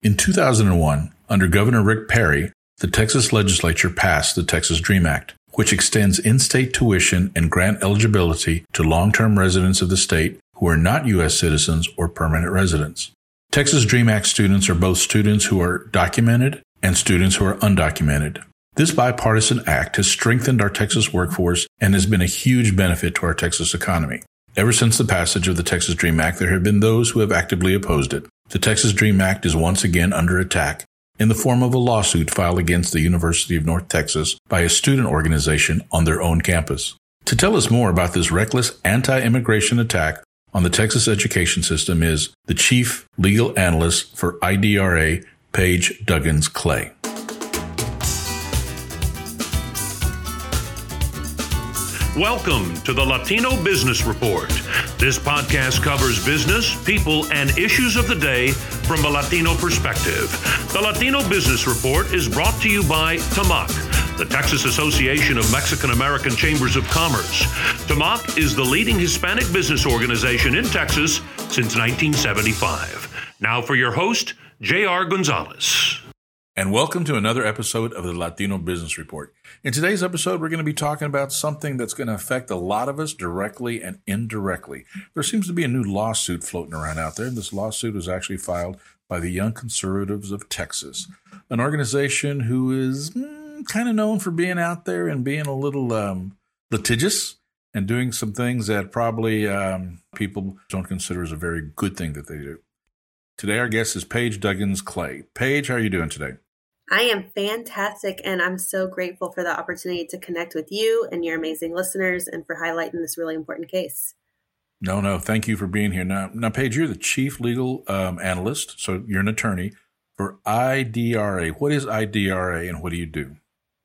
In 2001, under Governor Rick Perry, the Texas legislature passed the Texas DREAM Act, which extends in-state tuition and grant eligibility to long-term residents of the state who are not U.S. citizens or permanent residents. Texas DREAM Act students are both students who are documented and students who are undocumented. This bipartisan act has strengthened our Texas workforce and has been a huge benefit to our Texas economy. Ever since the passage of the Texas DREAM Act, there have been those who have actively opposed it. The Texas DREAM Act is once again under attack in the form of a lawsuit filed against the University of North Texas by a student organization on their own campus. To tell us more about this reckless anti-immigration attack on the Texas education system is the chief legal analyst for IDRA, Paige Duggins Clay. Welcome to the Latino Business Report. This podcast covers business, people, and issues of the day from a Latino perspective. The Latino Business Report is brought to you by TAMAC, the Texas Association of Mexican American Chambers of Commerce. TAMAC is the leading Hispanic business organization in Texas since 1975. Now for your host, J.R. Gonzalez and welcome to another episode of the Latino Business Report. In today's episode, we're going to be talking about something that's going to affect a lot of us directly and indirectly. There seems to be a new lawsuit floating around out there, and this lawsuit was actually filed by the Young Conservatives of Texas, an organization who is mm, kind of known for being out there and being a little um, litigious and doing some things that probably um, people don't consider as a very good thing that they do. Today, our guest is Paige Duggins Clay. Paige, how are you doing today? I am fantastic, and I'm so grateful for the opportunity to connect with you and your amazing listeners and for highlighting this really important case. No, no, thank you for being here. Now, now, Paige, you're the chief legal um, analyst, so you're an attorney for IDRA. What is IDRA, and what do you do?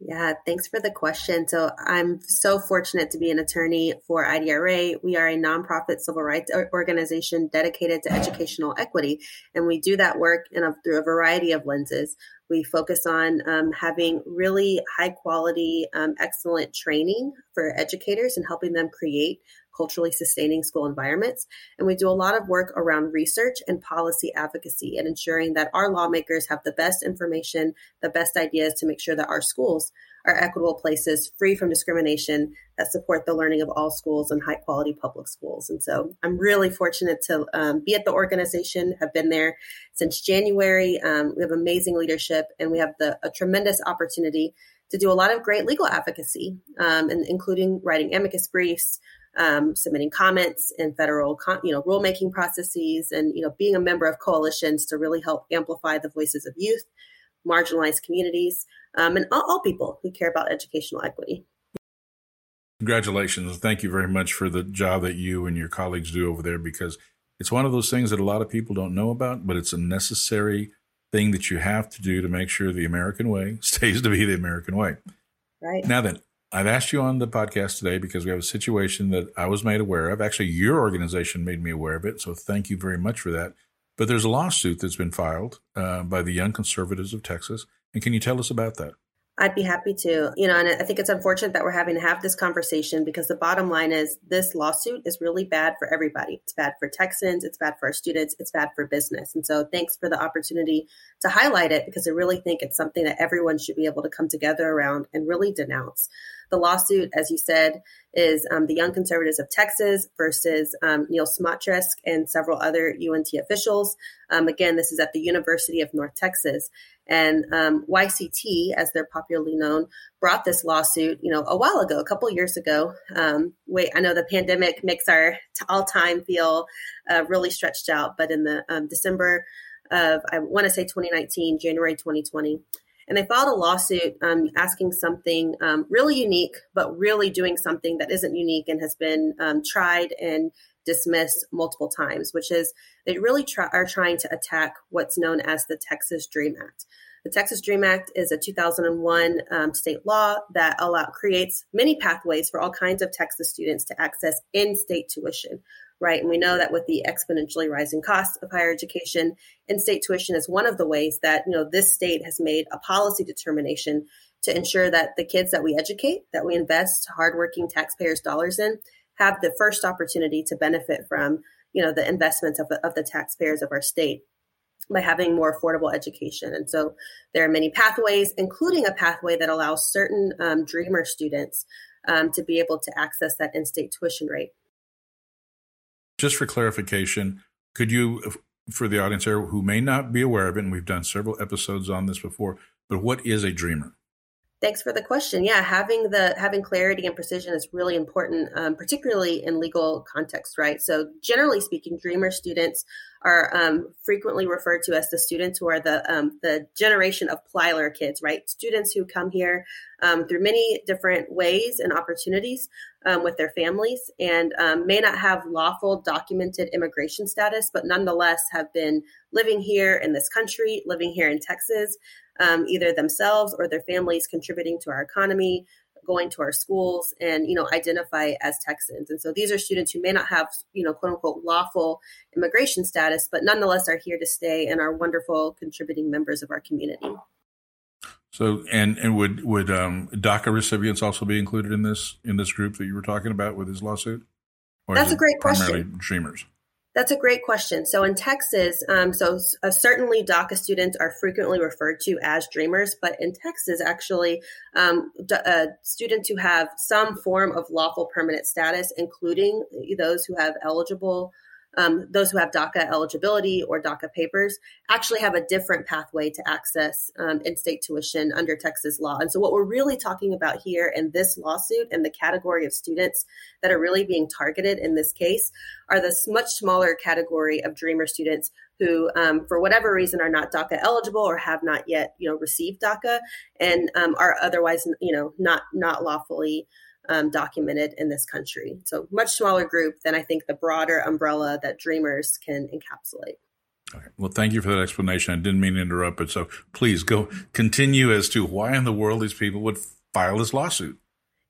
Yeah, thanks for the question. So I'm so fortunate to be an attorney for IDRA. We are a nonprofit civil rights organization dedicated to educational equity, and we do that work in a, through a variety of lenses. We focus on um, having really high quality, um, excellent training for educators and helping them create culturally sustaining school environments. And we do a lot of work around research and policy advocacy and ensuring that our lawmakers have the best information, the best ideas to make sure that our schools are equitable places free from discrimination that support the learning of all schools and high quality public schools. And so I'm really fortunate to um, be at the organization, have been there since January. Um, we have amazing leadership and we have the, a tremendous opportunity to do a lot of great legal advocacy, um, and including writing amicus briefs, um, submitting comments in federal, con- you know, rulemaking processes, and you know, being a member of coalitions to really help amplify the voices of youth, marginalized communities, um, and all, all people who care about educational equity. Congratulations. Thank you very much for the job that you and your colleagues do over there because it's one of those things that a lot of people don't know about, but it's a necessary thing that you have to do to make sure the American way stays to be the American way. Right. Now then, I've asked you on the podcast today because we have a situation that I was made aware of. Actually, your organization made me aware of it. So thank you very much for that. But there's a lawsuit that's been filed uh, by the Young Conservatives of Texas and can you tell us about that? I'd be happy to. You know, and I think it's unfortunate that we're having to have this conversation because the bottom line is this lawsuit is really bad for everybody. It's bad for Texans, it's bad for our students, it's bad for business. And so thanks for the opportunity to highlight it because I really think it's something that everyone should be able to come together around and really denounce. The lawsuit, as you said, is um, the Young Conservatives of Texas versus um, Neal Smatresk and several other UNT officials. Um, again, this is at the University of North Texas. And um, YCT, as they're popularly known, brought this lawsuit, you know, a while ago, a couple years ago. Um, wait, I know the pandemic makes our all time feel uh, really stretched out, but in the um, December of, I want to say 2019, January 2020, and they filed a lawsuit um, asking something um, really unique, but really doing something that isn't unique and has been um, tried and dismissed multiple times, which is they really try, are trying to attack what's known as the Texas Dream Act. The Texas Dream Act is a 2001 um, state law that allow, creates many pathways for all kinds of Texas students to access in-state tuition, right? And we know that with the exponentially rising costs of higher education, in-state tuition is one of the ways that you know this state has made a policy determination to ensure that the kids that we educate, that we invest hardworking taxpayers' dollars in, have the first opportunity to benefit from you know the investments of the, of the taxpayers of our state by having more affordable education. And so there are many pathways, including a pathway that allows certain um, Dreamer students um, to be able to access that in state tuition rate. Just for clarification, could you, for the audience here who may not be aware of it, and we've done several episodes on this before, but what is a Dreamer? Thanks for the question. Yeah, having the having clarity and precision is really important, um, particularly in legal context, right? So, generally speaking, Dreamer students are um, frequently referred to as the students who are the um, the generation of Plyler kids, right? Students who come here um, through many different ways and opportunities um, with their families, and um, may not have lawful documented immigration status, but nonetheless have been living here in this country, living here in Texas, um, either themselves or their families contributing to our economy, going to our schools, and you know identify as Texans. And so these are students who may not have you know quote unquote lawful immigration status, but nonetheless are here to stay and are wonderful contributing members of our community. So, and and would would um, DACA recipients also be included in this in this group that you were talking about with his lawsuit? Or That's a great question. Dreamers. That's a great question. So in Texas, um, so uh, certainly DACA students are frequently referred to as dreamers, but in Texas, actually, um, d- uh, students who have some form of lawful permanent status, including those who have eligible um, those who have DACA eligibility or DACA papers actually have a different pathway to access um, in-state tuition under Texas law. And so, what we're really talking about here in this lawsuit and the category of students that are really being targeted in this case are this much smaller category of Dreamer students who, um, for whatever reason, are not DACA eligible or have not yet, you know, received DACA and um, are otherwise, you know, not not lawfully um, documented in this country. So much smaller group than I think the broader umbrella that Dreamers can encapsulate. Okay. Well, thank you for that explanation. I didn't mean to interrupt, but so please go continue as to why in the world these people would file this lawsuit.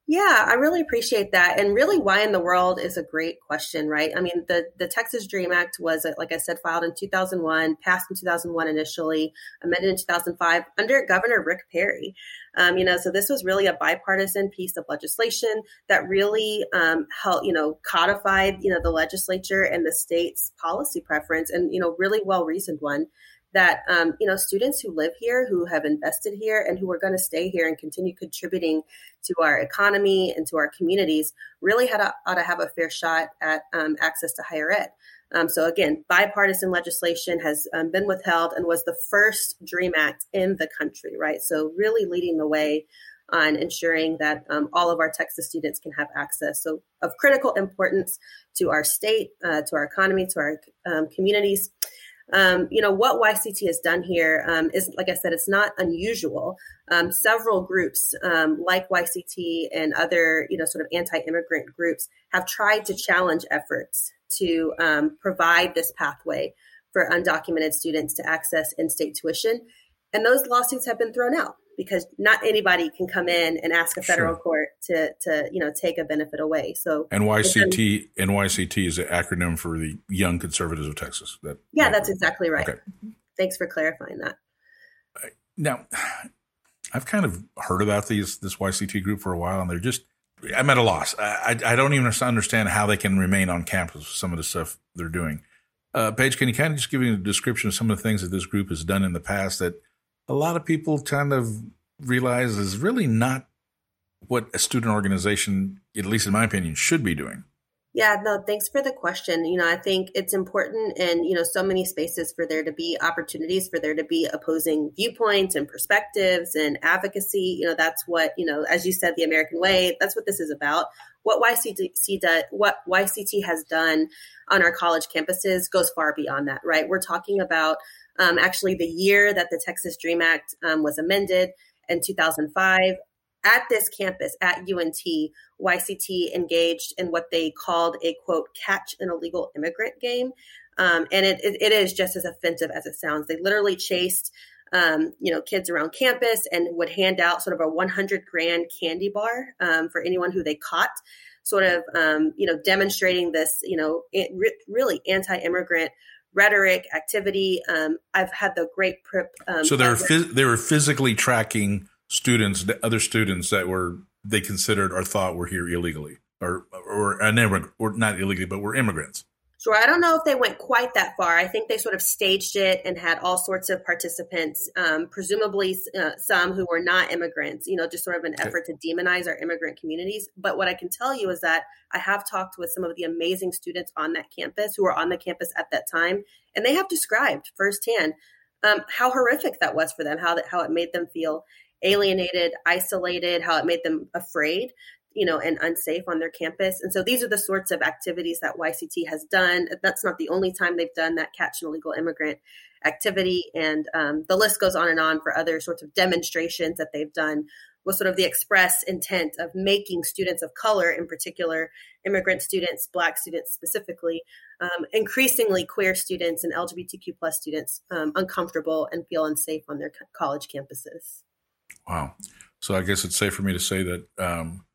Yeah, I really appreciate that. And really, why in the world is a great question, right? I mean, the, the Texas Dream Act was, like I said, filed in 2001, passed in 2001 initially, amended in 2005 under Governor Rick Perry. Um, you know, so this was really a bipartisan piece of legislation that really um, helped, you know, codified, you know, the legislature and the state's policy preference and, you know, really well reasoned one that um, you know students who live here who have invested here and who are going to stay here and continue contributing to our economy and to our communities really had a, ought to have a fair shot at um, access to higher ed um, so again bipartisan legislation has um, been withheld and was the first dream act in the country right so really leading the way on ensuring that um, all of our Texas students can have access. So, of critical importance to our state, uh, to our economy, to our um, communities. Um, you know, what YCT has done here um, is, like I said, it's not unusual. Um, several groups um, like YCT and other, you know, sort of anti-immigrant groups have tried to challenge efforts to um, provide this pathway for undocumented students to access in-state tuition. And those lawsuits have been thrown out because not anybody can come in and ask a federal sure. court to to you know take a benefit away. So NYCT NYCT is an acronym for the Young Conservatives of Texas. That yeah, that's exactly right. Okay. Thanks for clarifying that. Now, I've kind of heard about these this YCT group for a while, and they're just I'm at a loss. I, I don't even understand how they can remain on campus with some of the stuff they're doing. Uh, Paige, can you kind of just give me a description of some of the things that this group has done in the past that a lot of people kind of realize is really not what a student organization, at least in my opinion, should be doing. Yeah, no, thanks for the question. You know, I think it's important in, you know, so many spaces for there to be opportunities, for there to be opposing viewpoints and perspectives and advocacy. You know, that's what, you know, as you said, the American way, that's what this is about. What YCT what YCT has done on our college campuses goes far beyond that, right? We're talking about um, actually, the year that the Texas Dream Act um, was amended in 2005, at this campus at UNT, YCT engaged in what they called a quote, catch an illegal immigrant game. Um, and it, it, it is just as offensive as it sounds. They literally chased, um, you know, kids around campus and would hand out sort of a 100 grand candy bar um, for anyone who they caught, sort of, um, you know, demonstrating this, you know, re- really anti-immigrant rhetoric, activity. Um, I've had the great prep. Um, so they were phys- they were physically tracking students, other students that were they considered or thought were here illegally, or or an immigrant, or not illegally, but were immigrants. Sure. I don't know if they went quite that far. I think they sort of staged it and had all sorts of participants, um, presumably uh, some who were not immigrants, you know, just sort of an effort to demonize our immigrant communities. But what I can tell you is that I have talked with some of the amazing students on that campus who were on the campus at that time, and they have described firsthand um, how horrific that was for them, how that how it made them feel alienated, isolated, how it made them afraid you know, and unsafe on their campus. And so these are the sorts of activities that YCT has done. That's not the only time they've done that catch an illegal immigrant activity. And um, the list goes on and on for other sorts of demonstrations that they've done with sort of the express intent of making students of color, in particular, immigrant students, Black students specifically, um, increasingly queer students and LGBTQ plus students um, uncomfortable and feel unsafe on their college campuses. Wow. So I guess it's safe for me to say that um,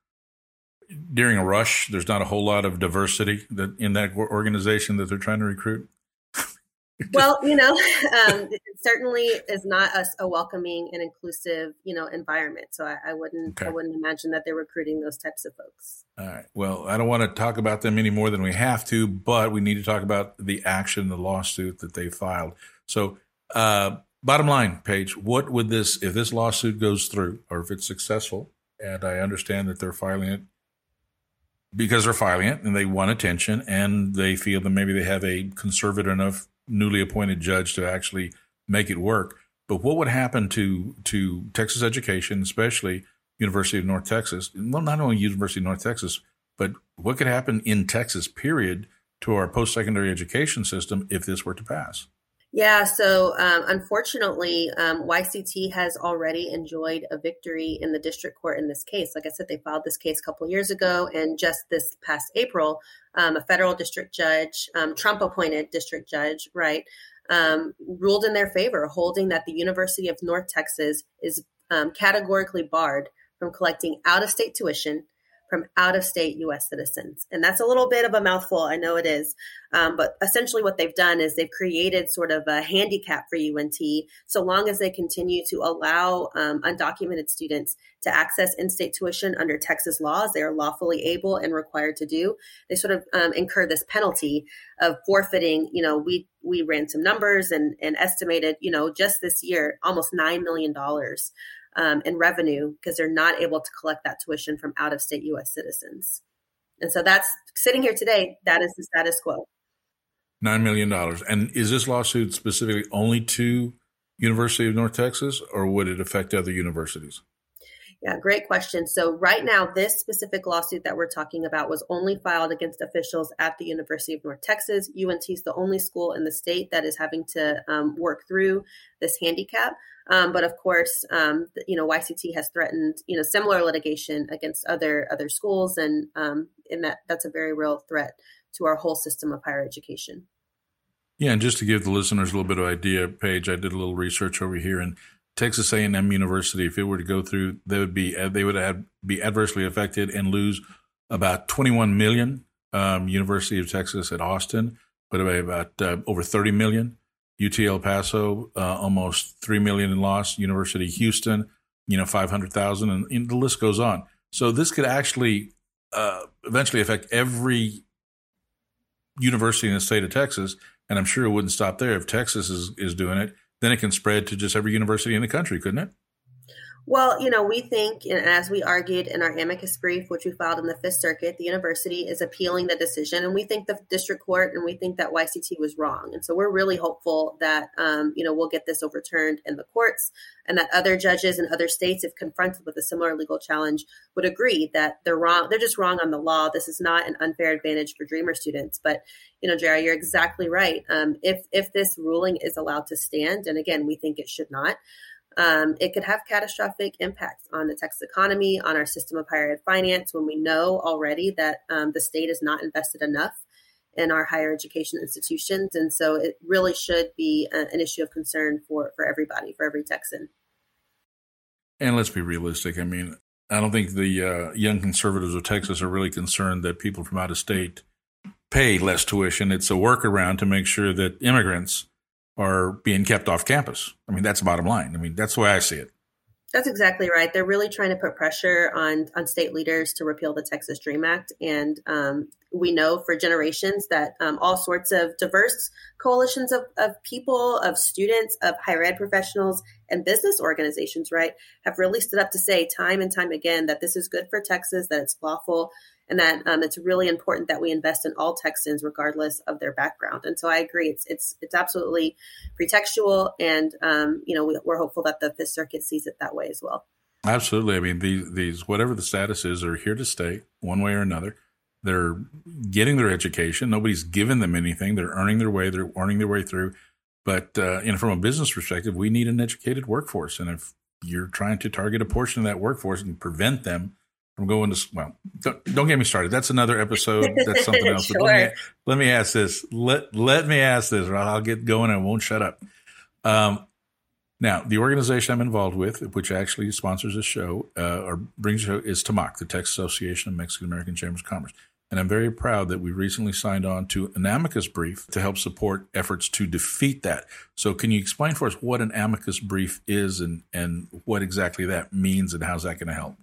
during a rush, there's not a whole lot of diversity that in that organization that they're trying to recruit. well, you know, um, it certainly is not a, a, welcoming and inclusive, you know, environment. So I, I wouldn't, okay. I wouldn't imagine that they're recruiting those types of folks. All right. Well, I don't want to talk about them any more than we have to, but we need to talk about the action, the lawsuit that they filed. So, uh, bottom line, Paige, what would this, if this lawsuit goes through, or if it's successful, and I understand that they're filing it because they're filing it and they want attention and they feel that maybe they have a conservative enough newly appointed judge to actually make it work. But what would happen to to Texas education, especially University of North Texas? Well, not only University of North Texas, but what could happen in Texas, period, to our post secondary education system if this were to pass? Yeah, so um, unfortunately, um, YCT has already enjoyed a victory in the district court in this case. Like I said, they filed this case a couple years ago, and just this past April, um, a federal district judge, um, Trump appointed district judge, right, um, ruled in their favor, holding that the University of North Texas is um, categorically barred from collecting out of state tuition from out of state US citizens. And that's a little bit of a mouthful, I know it is. Um, but essentially, what they've done is they've created sort of a handicap for UNT so long as they continue to allow um, undocumented students to access in state tuition under Texas laws. They are lawfully able and required to do. They sort of um, incur this penalty of forfeiting. You know, we we ran some numbers and, and estimated, you know, just this year, almost $9 million um, in revenue because they're not able to collect that tuition from out of state US citizens. And so that's sitting here today, that is the status quo. $9 million. And is this lawsuit specifically only to University of North Texas or would it affect other universities? Yeah, great question. So, right now, this specific lawsuit that we're talking about was only filed against officials at the University of North Texas. UNT is the only school in the state that is having to um, work through this handicap. Um, but of course, um, you know, YCT has threatened you know similar litigation against other other schools, and um, in that that's a very real threat to our whole system of higher education. Yeah, and just to give the listeners a little bit of idea, Paige, I did a little research over here, and Texas A&M University, if it were to go through, they would be they would have, be adversely affected and lose about 21 million. Um, University of Texas at Austin would have about uh, over 30 million. UT El Paso, uh, almost 3 million in loss. University of Houston, you know, 500,000 and, and, the list goes on. So this could actually uh, eventually affect every university in the state of Texas. And I'm sure it wouldn't stop there. If Texas is, is doing it, then it can spread to just every university in the country, couldn't it? Well, you know, we think, and as we argued in our amicus brief, which we filed in the Fifth Circuit, the university is appealing the decision, and we think the district court and we think that YCT was wrong, and so we're really hopeful that um, you know we'll get this overturned in the courts, and that other judges in other states, if confronted with a similar legal challenge, would agree that they're wrong. They're just wrong on the law. This is not an unfair advantage for Dreamer students, but you know, Jerry, you're exactly right. Um, if if this ruling is allowed to stand, and again, we think it should not um, it could have catastrophic impacts on the Texas economy, on our system of higher ed finance, when we know already that um, the state is not invested enough in our higher education institutions. And so it really should be a, an issue of concern for, for everybody, for every Texan. And let's be realistic. I mean, I don't think the uh, young conservatives of Texas are really concerned that people from out of state pay less tuition. It's a workaround to make sure that immigrants are being kept off campus. I mean, that's the bottom line. I mean, that's the way I see it. That's exactly right. They're really trying to put pressure on on state leaders to repeal the Texas Dream Act, and um, we know for generations that um, all sorts of diverse coalitions of, of people, of students, of higher ed professionals, and business organizations, right, have really stood up to say time and time again that this is good for Texas, that it's lawful, and that um, it's really important that we invest in all Texans regardless of their background. And so I agree, it's it's it's absolutely pretextual, and um, you know we, we're hopeful that the Fifth Circuit sees it that way as well. Absolutely. I mean, these these whatever the status is, are here to stay one way or another. They're getting their education. Nobody's given them anything. They're earning their way. They're earning their way through. But uh, you know, from a business perspective, we need an educated workforce, and if you're trying to target a portion of that workforce and prevent them from going to well don't, don't get me started. That's another episode. That's something else. Sure. let, me, let me ask this. Let let me ask this or i'll get going and won't shut up. Um, now the organization i'm involved with which actually sponsors this show uh, or brings show is TAMAC, the texas association of mexican american chambers of commerce. And i'm very proud that we recently signed on to an amicus brief to help support efforts to defeat that. So can you explain for us what an amicus brief is and and what exactly that means and how's that going to help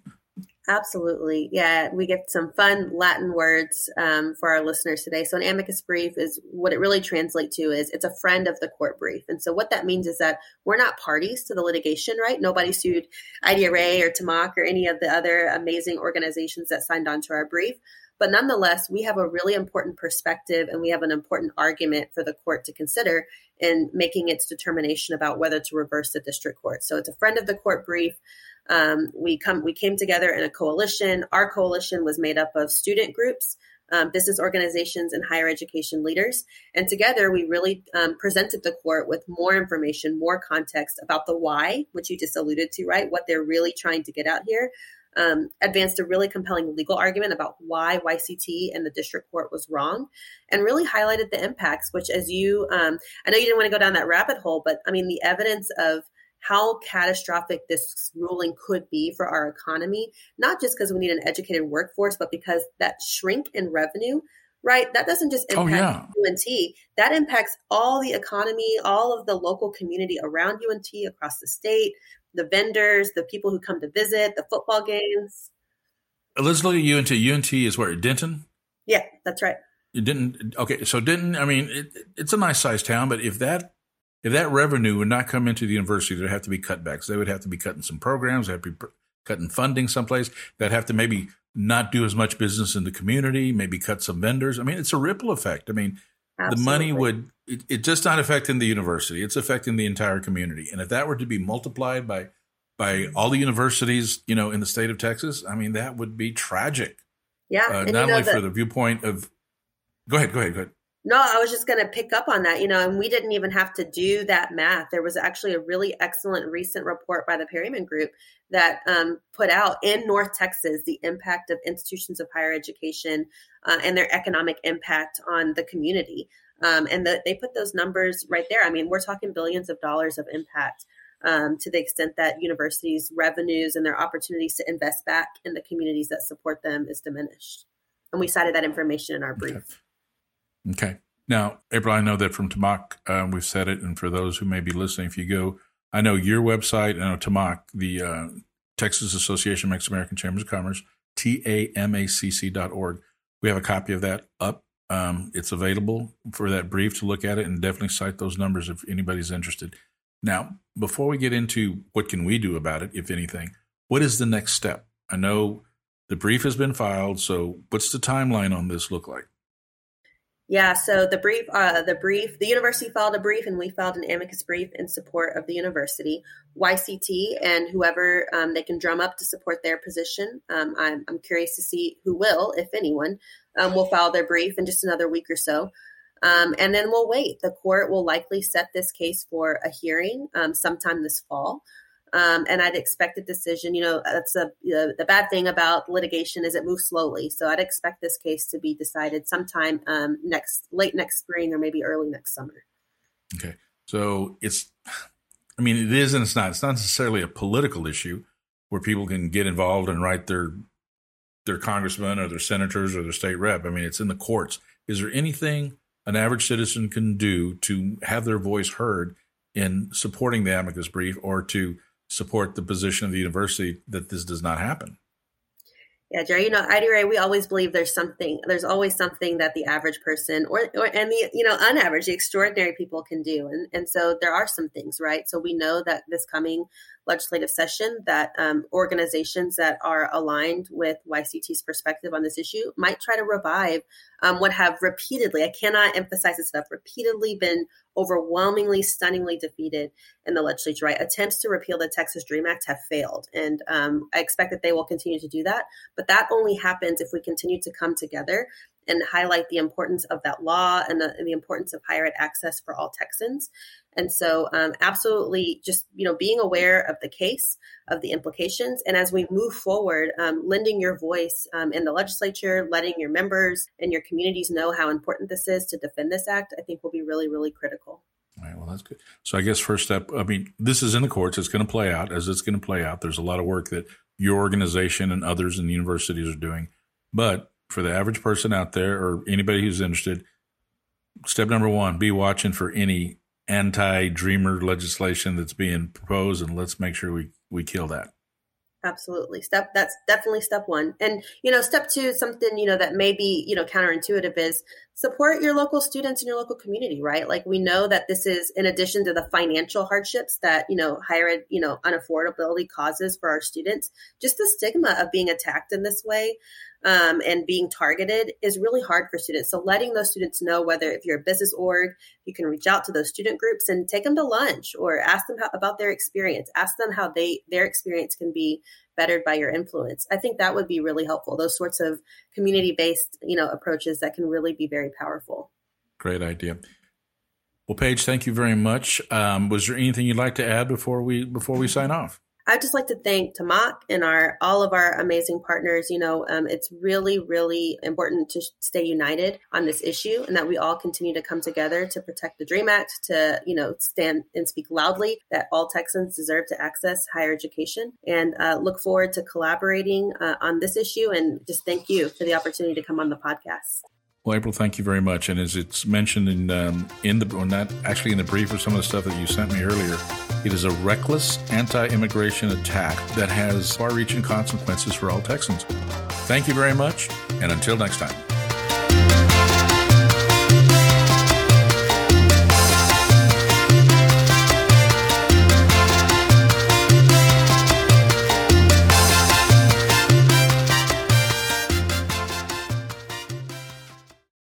Absolutely. Yeah, we get some fun Latin words um, for our listeners today. So, an amicus brief is what it really translates to is it's a friend of the court brief. And so, what that means is that we're not parties to the litigation, right? Nobody sued IDRA or TAMAC or any of the other amazing organizations that signed on to our brief. But nonetheless, we have a really important perspective and we have an important argument for the court to consider in making its determination about whether to reverse the district court. So, it's a friend of the court brief. Um, we come we came together in a coalition. Our coalition was made up of student groups, um, business organizations, and higher education leaders. And together, we really um, presented the court with more information, more context about the why, which you just alluded to, right? What they're really trying to get out here. Um, advanced a really compelling legal argument about why YCT and the district court was wrong, and really highlighted the impacts. Which, as you, um, I know you didn't want to go down that rabbit hole, but I mean, the evidence of how catastrophic this ruling could be for our economy, not just because we need an educated workforce, but because that shrink in revenue, right? That doesn't just oh, impact oh, yeah. UNT, that impacts all the economy, all of the local community around UNT across the state, the vendors, the people who come to visit, the football games. Let's look at UNT. UNT is where? Denton? Yeah, that's right. You didn't okay, so Denton, I mean, it, it's a nice sized town, but if that if that revenue would not come into the university, there'd have to be cutbacks. They would have to be cutting some programs, they'd have to be cutting funding someplace. They'd have to maybe not do as much business in the community, maybe cut some vendors. I mean, it's a ripple effect. I mean, Absolutely. the money would it, it's just not affecting the university; it's affecting the entire community. And if that were to be multiplied by by all the universities, you know, in the state of Texas, I mean, that would be tragic. Yeah, uh, not only for the viewpoint of. Go ahead. Go ahead. Go ahead. No, I was just going to pick up on that, you know, and we didn't even have to do that math. There was actually a really excellent recent report by the Perryman Group that um, put out in North Texas the impact of institutions of higher education uh, and their economic impact on the community. Um, and the, they put those numbers right there. I mean, we're talking billions of dollars of impact um, to the extent that universities' revenues and their opportunities to invest back in the communities that support them is diminished. And we cited that information in our brief. Okay. Now, April, I know that from TAMAC, uh, we've said it, and for those who may be listening, if you go, I know your website, I know TAMAC, the uh, Texas Association of Mexican American Chambers of Commerce, T-A-M-A-C-C dot org. We have a copy of that up. Um, it's available for that brief to look at it and definitely cite those numbers if anybody's interested. Now, before we get into what can we do about it, if anything, what is the next step? I know the brief has been filed, so what's the timeline on this look like? Yeah, so the brief, uh, the brief, the university filed a brief, and we filed an amicus brief in support of the university. YCT and whoever um, they can drum up to support their position. Um, I'm, I'm, curious to see who will, if anyone, um, will file their brief in just another week or so. Um, and then we'll wait. The court will likely set this case for a hearing um, sometime this fall. Um, and I'd expect a decision. You know, that's a, the bad thing about litigation is it moves slowly. So I'd expect this case to be decided sometime um, next, late next spring, or maybe early next summer. Okay, so it's, I mean, it is and it's not. It's not necessarily a political issue where people can get involved and write their their congressmen or their senators or their state rep. I mean, it's in the courts. Is there anything an average citizen can do to have their voice heard in supporting the amicus brief or to support the position of the university that this does not happen. Yeah, Jerry, you know, IDRA, we always believe there's something, there's always something that the average person or, or and the, you know, unaverage, the extraordinary people can do. And, and so there are some things, right? So we know that this coming legislative session that um, organizations that are aligned with YCT's perspective on this issue might try to revive um, what have repeatedly, I cannot emphasize this enough, repeatedly been overwhelmingly, stunningly defeated in the legislature. Right, attempts to repeal the Texas Dream Act have failed, and um, I expect that they will continue to do that. But that only happens if we continue to come together and highlight the importance of that law and the, and the importance of higher ed access for all Texans. And so, um, absolutely, just you know, being aware of the case, of the implications, and as we move forward, um, lending your voice um, in the legislature, letting your members and your communities know how important this is to defend this act, I think will be really, really critical. All right. Well, that's good. So I guess first step. I mean, this is in the courts. It's going to play out as it's going to play out. There's a lot of work that your organization and others in the universities are doing, but for the average person out there or anybody who's interested, step number one: be watching for any anti-dreamer legislation that's being proposed, and let's make sure we we kill that. Absolutely. Step that's definitely step one. And you know, step two, something, you know, that may be, you know, counterintuitive is support your local students in your local community, right? Like we know that this is in addition to the financial hardships that, you know, higher ed, you know, unaffordability causes for our students, just the stigma of being attacked in this way um, and being targeted is really hard for students. So letting those students know whether if you're a business org, you can reach out to those student groups and take them to lunch or ask them how, about their experience. Ask them how they their experience can be bettered by your influence. I think that would be really helpful. Those sorts of community based you know approaches that can really be very powerful. Great idea. Well, Paige, thank you very much. Um, was there anything you'd like to add before we before we sign off? I'd just like to thank TAMAC and our all of our amazing partners. You know, um, it's really, really important to stay united on this issue, and that we all continue to come together to protect the Dream Act, to you know stand and speak loudly that all Texans deserve to access higher education, and uh, look forward to collaborating uh, on this issue. And just thank you for the opportunity to come on the podcast. Well, April, thank you very much. And as it's mentioned in um, in the or not actually in the brief of some of the stuff that you sent me earlier, it is a reckless anti-immigration attack that has far-reaching consequences for all Texans. Thank you very much, and until next time.